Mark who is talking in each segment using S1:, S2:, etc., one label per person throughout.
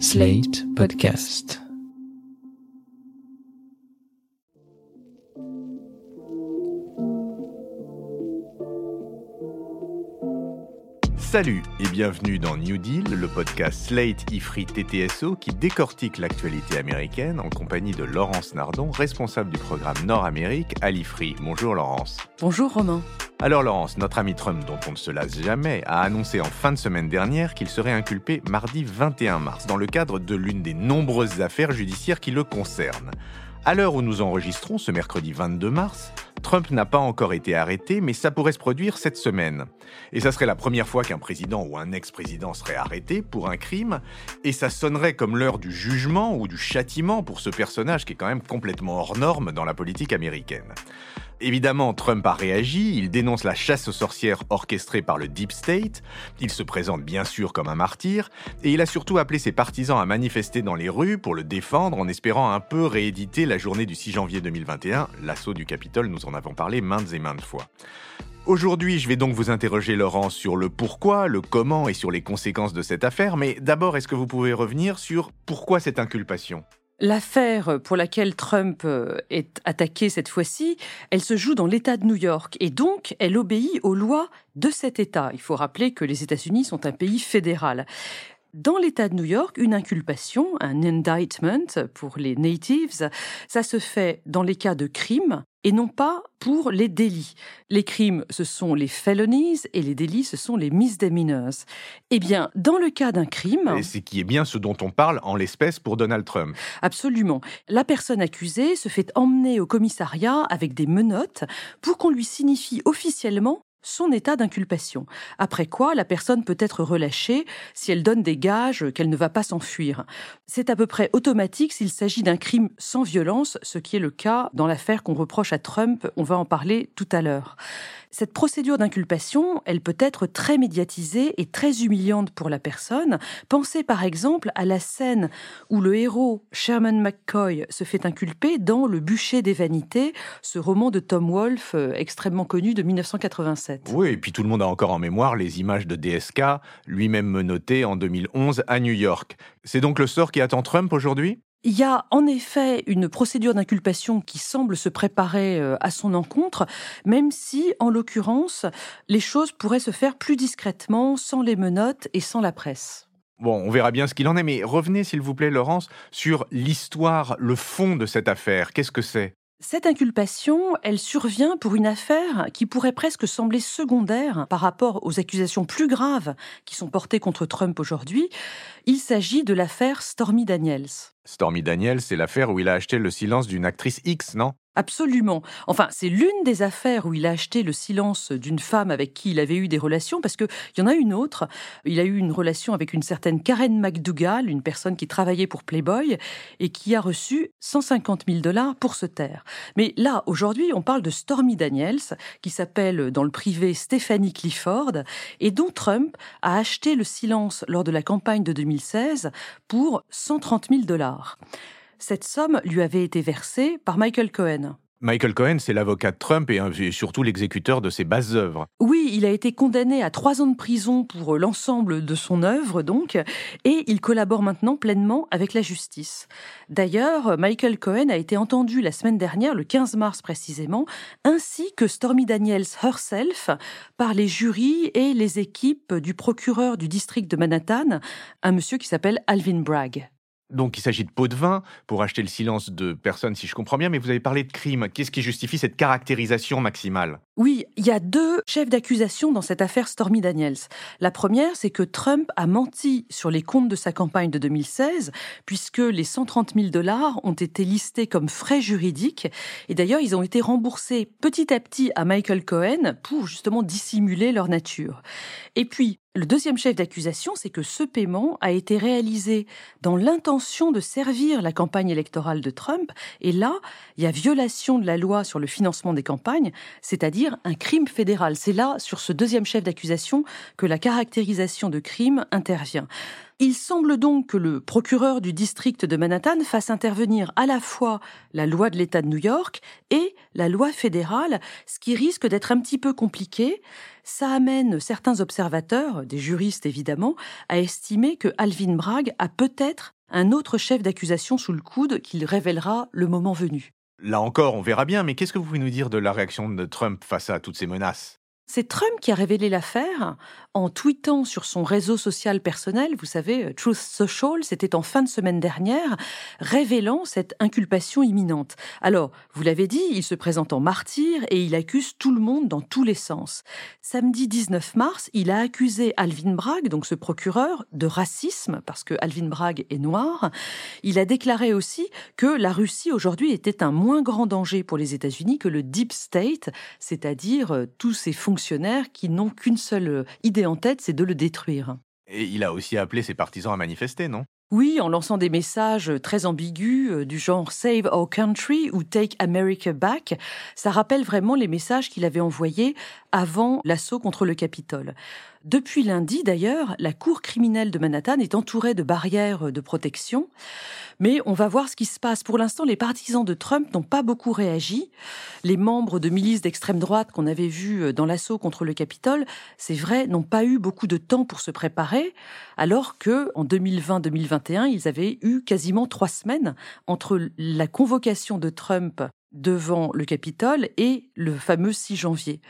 S1: Slate Podcast.
S2: Salut et bienvenue dans New Deal, le podcast Slate Ifri TTSO qui décortique l'actualité américaine en compagnie de Laurence Nardon, responsable du programme Nord-Amérique à l'Ifri. Bonjour Laurence.
S3: Bonjour Romain.
S2: Alors Laurence, notre ami Trump, dont on ne se lasse jamais, a annoncé en fin de semaine dernière qu'il serait inculpé mardi 21 mars dans le cadre de l'une des nombreuses affaires judiciaires qui le concernent. À l'heure où nous enregistrons, ce mercredi 22 mars, Trump n'a pas encore été arrêté, mais ça pourrait se produire cette semaine. Et ça serait la première fois qu'un président ou un ex-président serait arrêté pour un crime, et ça sonnerait comme l'heure du jugement ou du châtiment pour ce personnage qui est quand même complètement hors norme dans la politique américaine. Évidemment, Trump a réagi, il dénonce la chasse aux sorcières orchestrée par le Deep State, il se présente bien sûr comme un martyr, et il a surtout appelé ses partisans à manifester dans les rues pour le défendre en espérant un peu rééditer la journée du 6 janvier 2021, l'assaut du Capitole, nous en avons parlé maintes et maintes fois. Aujourd'hui, je vais donc vous interroger, Laurent, sur le pourquoi, le comment et sur les conséquences de cette affaire, mais d'abord, est-ce que vous pouvez revenir sur pourquoi cette inculpation?
S3: L'affaire pour laquelle Trump euh, est attaqué cette fois-ci, elle se joue dans l'État de New York et donc elle obéit aux lois de cet État. Il faut rappeler que les États-Unis sont un pays fédéral. Dans l'État de New York, une inculpation, un indictment pour les natives, ça se fait dans les cas de crimes et non pas pour les délits. Les crimes, ce sont les felonies et les délits, ce sont les misdemeanors. Eh bien, dans le cas d'un crime...
S2: Et c'est qui est bien ce dont on parle en l'espèce pour Donald Trump.
S3: Absolument. La personne accusée se fait emmener au commissariat avec des menottes pour qu'on lui signifie officiellement son état d'inculpation. Après quoi, la personne peut être relâchée si elle donne des gages qu'elle ne va pas s'enfuir. C'est à peu près automatique s'il s'agit d'un crime sans violence, ce qui est le cas dans l'affaire qu'on reproche à Trump. On va en parler tout à l'heure. Cette procédure d'inculpation, elle peut être très médiatisée et très humiliante pour la personne. Pensez par exemple à la scène où le héros Sherman McCoy se fait inculper dans Le bûcher des vanités, ce roman de Tom Wolfe euh, extrêmement connu de 1987.
S2: Oui, et puis tout le monde a encore en mémoire les images de DSK, lui-même menotté en 2011 à New York. C'est donc le sort qui attend Trump aujourd'hui?
S3: Il y a en effet une procédure d'inculpation qui semble se préparer euh, à son encontre, même si, en l'occurrence, les choses pourraient se faire plus discrètement, sans les menottes et sans la presse.
S2: Bon, on verra bien ce qu'il en est, mais revenez s'il vous plaît, Laurence, sur l'histoire, le fond de cette affaire. Qu'est-ce que c'est?
S3: Cette inculpation, elle survient pour une affaire qui pourrait presque sembler secondaire par rapport aux accusations plus graves qui sont portées contre Trump aujourd'hui. Il s'agit de l'affaire Stormy Daniels.
S2: Stormy Daniels, c'est l'affaire où il a acheté le silence d'une actrice X, non?
S3: Absolument. Enfin, c'est l'une des affaires où il a acheté le silence d'une femme avec qui il avait eu des relations, parce qu'il y en a une autre. Il a eu une relation avec une certaine Karen McDougall, une personne qui travaillait pour Playboy, et qui a reçu 150 000 dollars pour se taire. Mais là, aujourd'hui, on parle de Stormy Daniels, qui s'appelle dans le privé Stephanie Clifford, et dont Trump a acheté le silence lors de la campagne de 2016 pour 130 000 dollars. Cette somme lui avait été versée par Michael Cohen.
S2: Michael Cohen, c'est l'avocat de Trump et surtout l'exécuteur de ses bases œuvres.
S3: Oui, il a été condamné à trois ans de prison pour l'ensemble de son œuvre, donc, et il collabore maintenant pleinement avec la justice. D'ailleurs, Michael Cohen a été entendu la semaine dernière, le 15 mars précisément, ainsi que Stormy Daniels herself, par les jurys et les équipes du procureur du district de Manhattan, un monsieur qui s'appelle Alvin Bragg.
S2: Donc il s'agit de pots de vin pour acheter le silence de personnes, si je comprends bien, mais vous avez parlé de crime. Qu'est-ce qui justifie cette caractérisation maximale?
S3: Oui, il y a deux chefs d'accusation dans cette affaire Stormy Daniels. La première, c'est que Trump a menti sur les comptes de sa campagne de 2016, puisque les 130 000 dollars ont été listés comme frais juridiques. Et d'ailleurs, ils ont été remboursés petit à petit à Michael Cohen pour justement dissimuler leur nature. Et puis, le deuxième chef d'accusation, c'est que ce paiement a été réalisé dans l'intention de servir la campagne électorale de Trump. Et là, il y a violation de la loi sur le financement des campagnes, c'est-à-dire un crime fédéral. C'est là, sur ce deuxième chef d'accusation, que la caractérisation de crime intervient. Il semble donc que le procureur du district de Manhattan fasse intervenir à la fois la loi de l'État de New York et la loi fédérale, ce qui risque d'être un petit peu compliqué. Ça amène certains observateurs, des juristes évidemment, à estimer que Alvin Bragg a peut-être un autre chef d'accusation sous le coude qu'il révélera le moment venu.
S2: Là encore, on verra bien, mais qu'est-ce que vous pouvez nous dire de la réaction de Trump face à toutes ces menaces?
S3: C'est Trump qui a révélé l'affaire en tweetant sur son réseau social personnel, vous savez, Truth Social, c'était en fin de semaine dernière, révélant cette inculpation imminente. Alors, vous l'avez dit, il se présente en martyr et il accuse tout le monde dans tous les sens. Samedi 19 mars, il a accusé Alvin Bragg, donc ce procureur, de racisme, parce que Alvin Bragg est noir. Il a déclaré aussi que la Russie aujourd'hui était un moins grand danger pour les États-Unis que le Deep State, c'est-à-dire euh, tous ces fonds fonctionnaires qui n'ont qu'une seule euh, idée en tête, c'est de le détruire.
S2: Et il a aussi appelé ses partisans à manifester, non?
S3: Oui, en lançant des messages très ambigus euh, du genre Save Our Country ou Take America Back. Ça rappelle vraiment les messages qu'il avait envoyés avant l'assaut contre le Capitole. Depuis lundi, d'ailleurs, la Cour criminelle de Manhattan est entourée de barrières de protection. Mais on va voir ce qui se passe. Pour l'instant, les partisans de Trump n'ont pas beaucoup réagi. Les membres de milices d'extrême droite qu'on avait vus dans l'assaut contre le Capitole, c'est vrai, n'ont pas eu beaucoup de temps pour se préparer, alors que en 2020-2021, ils avaient eu quasiment trois semaines entre la convocation de Trump devant le Capitole et le fameux 6 janvier.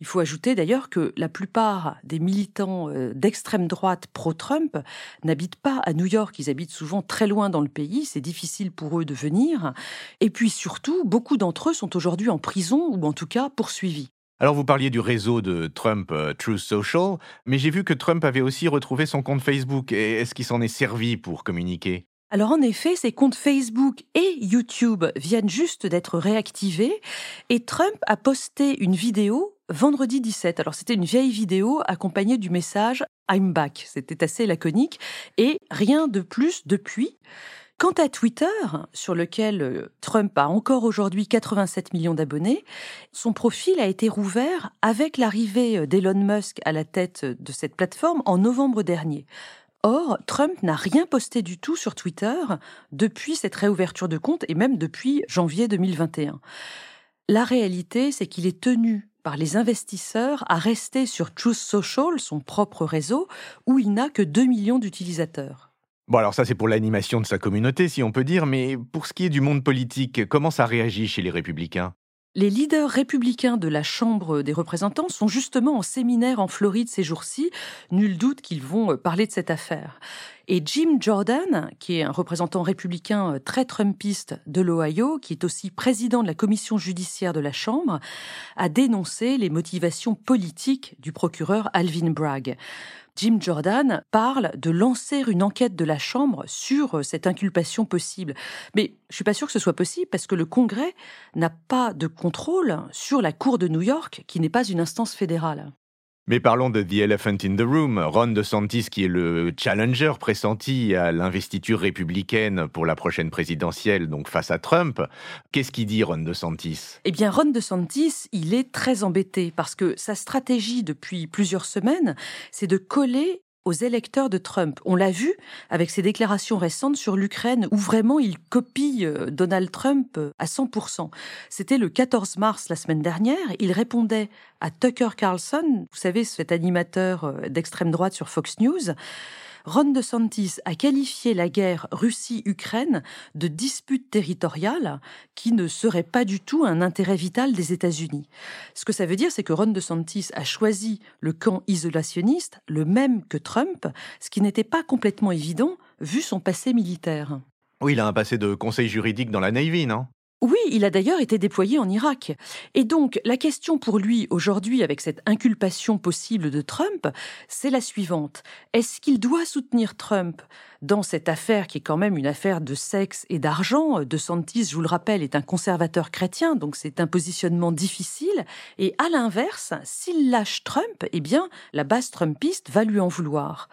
S3: Il faut ajouter d'ailleurs que la plupart des militants euh, d'extrême droite pro-Trump n'habitent pas à New York, ils habitent souvent très loin dans le pays, c'est difficile pour eux de venir. Et puis surtout, beaucoup d'entre eux sont aujourd'hui en prison ou en tout cas poursuivis.
S2: Alors vous parliez du réseau de Trump euh, Truth Social, mais j'ai vu que Trump avait aussi retrouvé son compte Facebook. Est-ce qu'il s'en est servi pour communiquer?
S3: Alors en effet, ses comptes Facebook et YouTube viennent juste d'être réactivés et Trump a posté une vidéo vendredi 17. Alors c'était une vieille vidéo accompagnée du message I'm back. C'était assez laconique et rien de plus depuis. Quant à Twitter, sur lequel euh, Trump a encore aujourd'hui 87 millions d'abonnés, son profil a été rouvert avec l'arrivée euh, d'Elon Musk à la tête de cette plateforme en novembre dernier. Or, Trump n'a rien posté du tout sur Twitter depuis cette réouverture de compte et même depuis janvier 2021. La réalité, c'est qu'il est tenu par les investisseurs à rester sur Truth Social, son propre réseau, où il n'a que 2 millions d'utilisateurs.
S2: Bon, alors ça c'est pour l'animation de sa communauté, si on peut dire, mais pour ce qui est du monde politique, comment ça réagit chez les républicains?
S3: Les leaders républicains de la Chambre des représentants sont justement en séminaire en Floride ces jours-ci. Nul doute qu'ils vont euh, parler de cette affaire. Et Jim Jordan, qui est un représentant républicain euh, très trumpiste de l'Ohio, qui est aussi président de la commission judiciaire de la Chambre, a dénoncé les motivations politiques du procureur Alvin Bragg. Jim Jordan parle de lancer une enquête de la Chambre sur euh, cette inculpation possible. Mais je suis pas sûr que ce soit possible parce que le Congrès n'a pas de contrôle sur la Cour de New York, qui n'est pas une instance fédérale.
S2: Mais parlons de The Elephant in the Room. Ron DeSantis, qui est le challenger pressenti à l'investiture républicaine pour la prochaine présidentielle, donc face à Trump. Qu'est-ce qu'il dit, Ron DeSantis?
S3: Eh bien, Ron DeSantis, il est très embêté parce que sa stratégie depuis plusieurs semaines, c'est de coller aux électeurs de Trump. On l'a vu avec ses déclarations récentes sur l'Ukraine, où vraiment il copie euh, Donald Trump euh, à 100%. C'était le 14 mars la semaine dernière. Il répondait à Tucker Carlson, vous savez, cet animateur euh, d'extrême droite sur Fox News. Ron DeSantis a qualifié la guerre Russie-Ukraine de dispute territoriale qui ne serait pas du tout un intérêt vital des États-Unis. Ce que ça veut dire, c'est que Ron DeSantis a choisi le camp isolationniste, le même que Trump, ce qui n'était pas complètement évident vu son passé militaire.
S2: Oui, il a un passé de conseil juridique dans la Navy, non?
S3: Oui, il a d'ailleurs été déployé en Irak. Et donc, la question pour lui aujourd'hui, avec cette inculpation possible de Trump, c'est la suivante. Est-ce qu'il doit soutenir Trump dans cette affaire qui est quand même une affaire de sexe et d'argent? De Santis, je vous le rappelle, est un conservateur chrétien, donc c'est un positionnement difficile. Et à l'inverse, s'il lâche Trump, eh bien, la base trumpiste va lui en vouloir.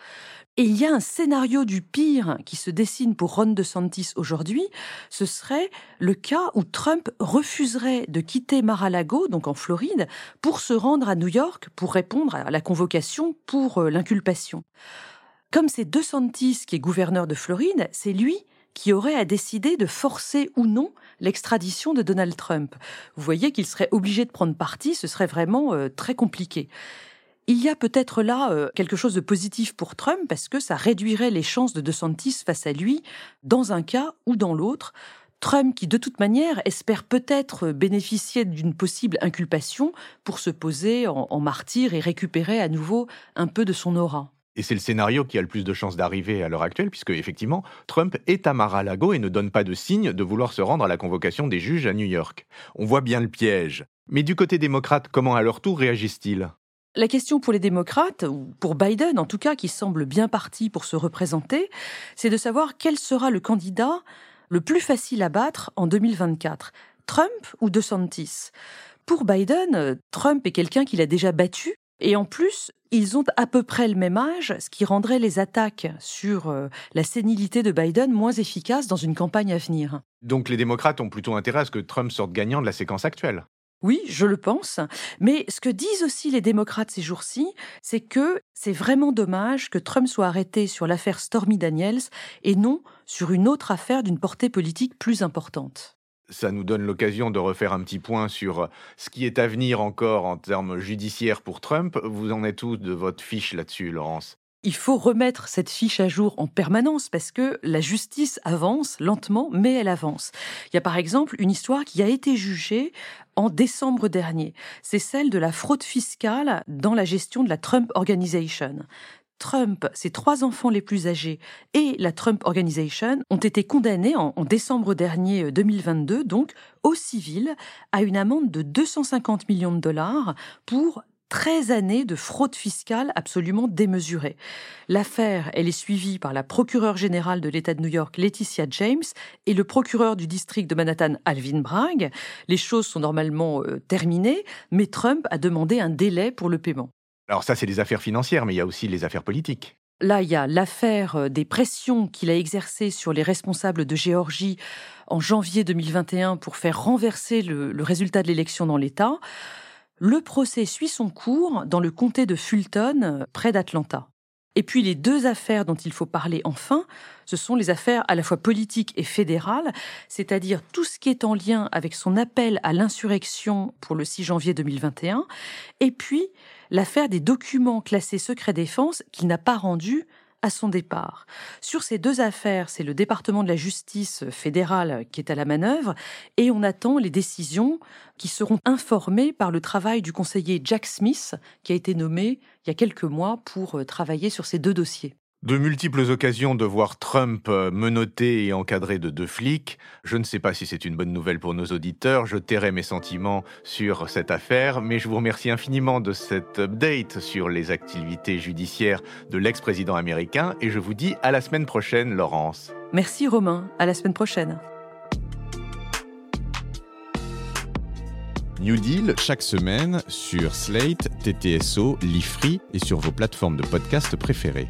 S3: Et il y a un scénario du pire qui se dessine pour Ron DeSantis aujourd'hui. Ce serait le cas où Trump refuserait de quitter Mar-a-Lago, donc en Floride, pour se rendre à New York pour répondre à la convocation pour euh, l'inculpation. Comme c'est DeSantis qui est gouverneur de Floride, c'est lui qui aurait à décider de forcer ou non l'extradition de Donald Trump. Vous voyez qu'il serait obligé de prendre parti, ce serait vraiment euh, très compliqué. Il y a peut-être là euh, quelque chose de positif pour Trump parce que ça réduirait les chances de DeSantis face à lui dans un cas ou dans l'autre. Trump qui de toute manière espère peut-être bénéficier d'une possible inculpation pour se poser en martyr et récupérer à nouveau un peu de son aura.
S2: Et c'est le scénario qui a le plus de chances d'arriver à l'heure actuelle, puisque effectivement, Trump est à Mar-a-Lago et ne donne pas de signe de vouloir se rendre à la convocation des juges à New York. On voit bien le piège. Mais du côté démocrate, comment à leur tour réagissent-ils?
S3: La question pour les démocrates, ou pour Biden en tout cas, qui semble bien parti pour se représenter, c'est de savoir quel sera le candidat le plus facile à battre en 2024, Trump ou DeSantis? Pour Biden, Trump est quelqu'un qu'il a déjà battu et en plus, ils ont à peu près le même âge, ce qui rendrait les attaques sur euh, la sénilité de Biden moins efficaces dans une campagne à venir.
S2: Donc les démocrates ont plutôt intérêt à ce que Trump sorte gagnant de la séquence actuelle?
S3: Oui, je le pense. Mais ce que disent aussi les démocrates ces jours-ci, c'est que c'est vraiment dommage que Trump soit arrêté sur l'affaire Stormy Daniels et non sur une autre affaire d'une portée politique plus importante
S2: ça nous donne l'occasion de refaire un petit point sur ce qui est à venir encore en termes judiciaires pour Trump. Vous en êtes où de votre fiche là-dessus, Laurence?
S3: Il faut remettre cette fiche à jour en permanence parce que la justice avance lentement, mais elle avance. Il y a par exemple une histoire qui a été jugée en décembre dernier. C'est celle de la fraude fiscale dans la gestion de la Trump Organization. Trump, ses trois enfants les plus âgés et la Trump Organization ont été condamnés en, décembre dernier 2022, euh, donc au civil, à une amende de 250 millions de dollars pour 13 années de fraude fiscale absolument démesurée. L'affaire, elle est suivie par la procureure générale de l'État de New York, Laetitia James, et le procureur du district de Manhattan, Alvin Bragg. Les choses sont normalement euh, terminées, mais Trump a demandé un délai pour le paiement.
S2: Alors ça, c'est les affaires financières, mais il y a aussi les affaires politiques.
S3: Là, il y a l'affaire euh, des pressions qu'il a exercées sur les responsables de Géorgie en janvier 2021 pour faire renverser le, le résultat de l'élection dans l'État. Le procès suit son cours dans le comté de Fulton, euh, près d'Atlanta. Et puis les deux affaires dont il faut parler enfin, ce sont les affaires à la fois politiques et fédérales, c'est-à-dire tout ce qui est en lien avec son appel à l'insurrection pour le 6 janvier 2021, et puis l'affaire des documents classés secret défense qu'il n'a pas rendus à son départ. Sur ces deux affaires, c'est le département de la justice fédérale qui est à la manœuvre et on attend les décisions qui seront informées par le travail du conseiller Jack Smith qui a été nommé il y a quelques mois pour euh, travailler sur ces deux dossiers.
S2: De multiples occasions de voir Trump euh, menotté et encadré de deux flics. Je ne sais pas si c'est une bonne nouvelle pour nos auditeurs. Je tairai mes sentiments sur cette affaire, mais je vous remercie infiniment de cet update sur les activités judiciaires de l'ex-président américain et je vous dis à la semaine prochaine, Laurence.
S3: Merci Romain, à la semaine prochaine.
S2: New Deal chaque semaine sur Slate, TTSO, Lifree et sur vos plateformes de podcast préférées.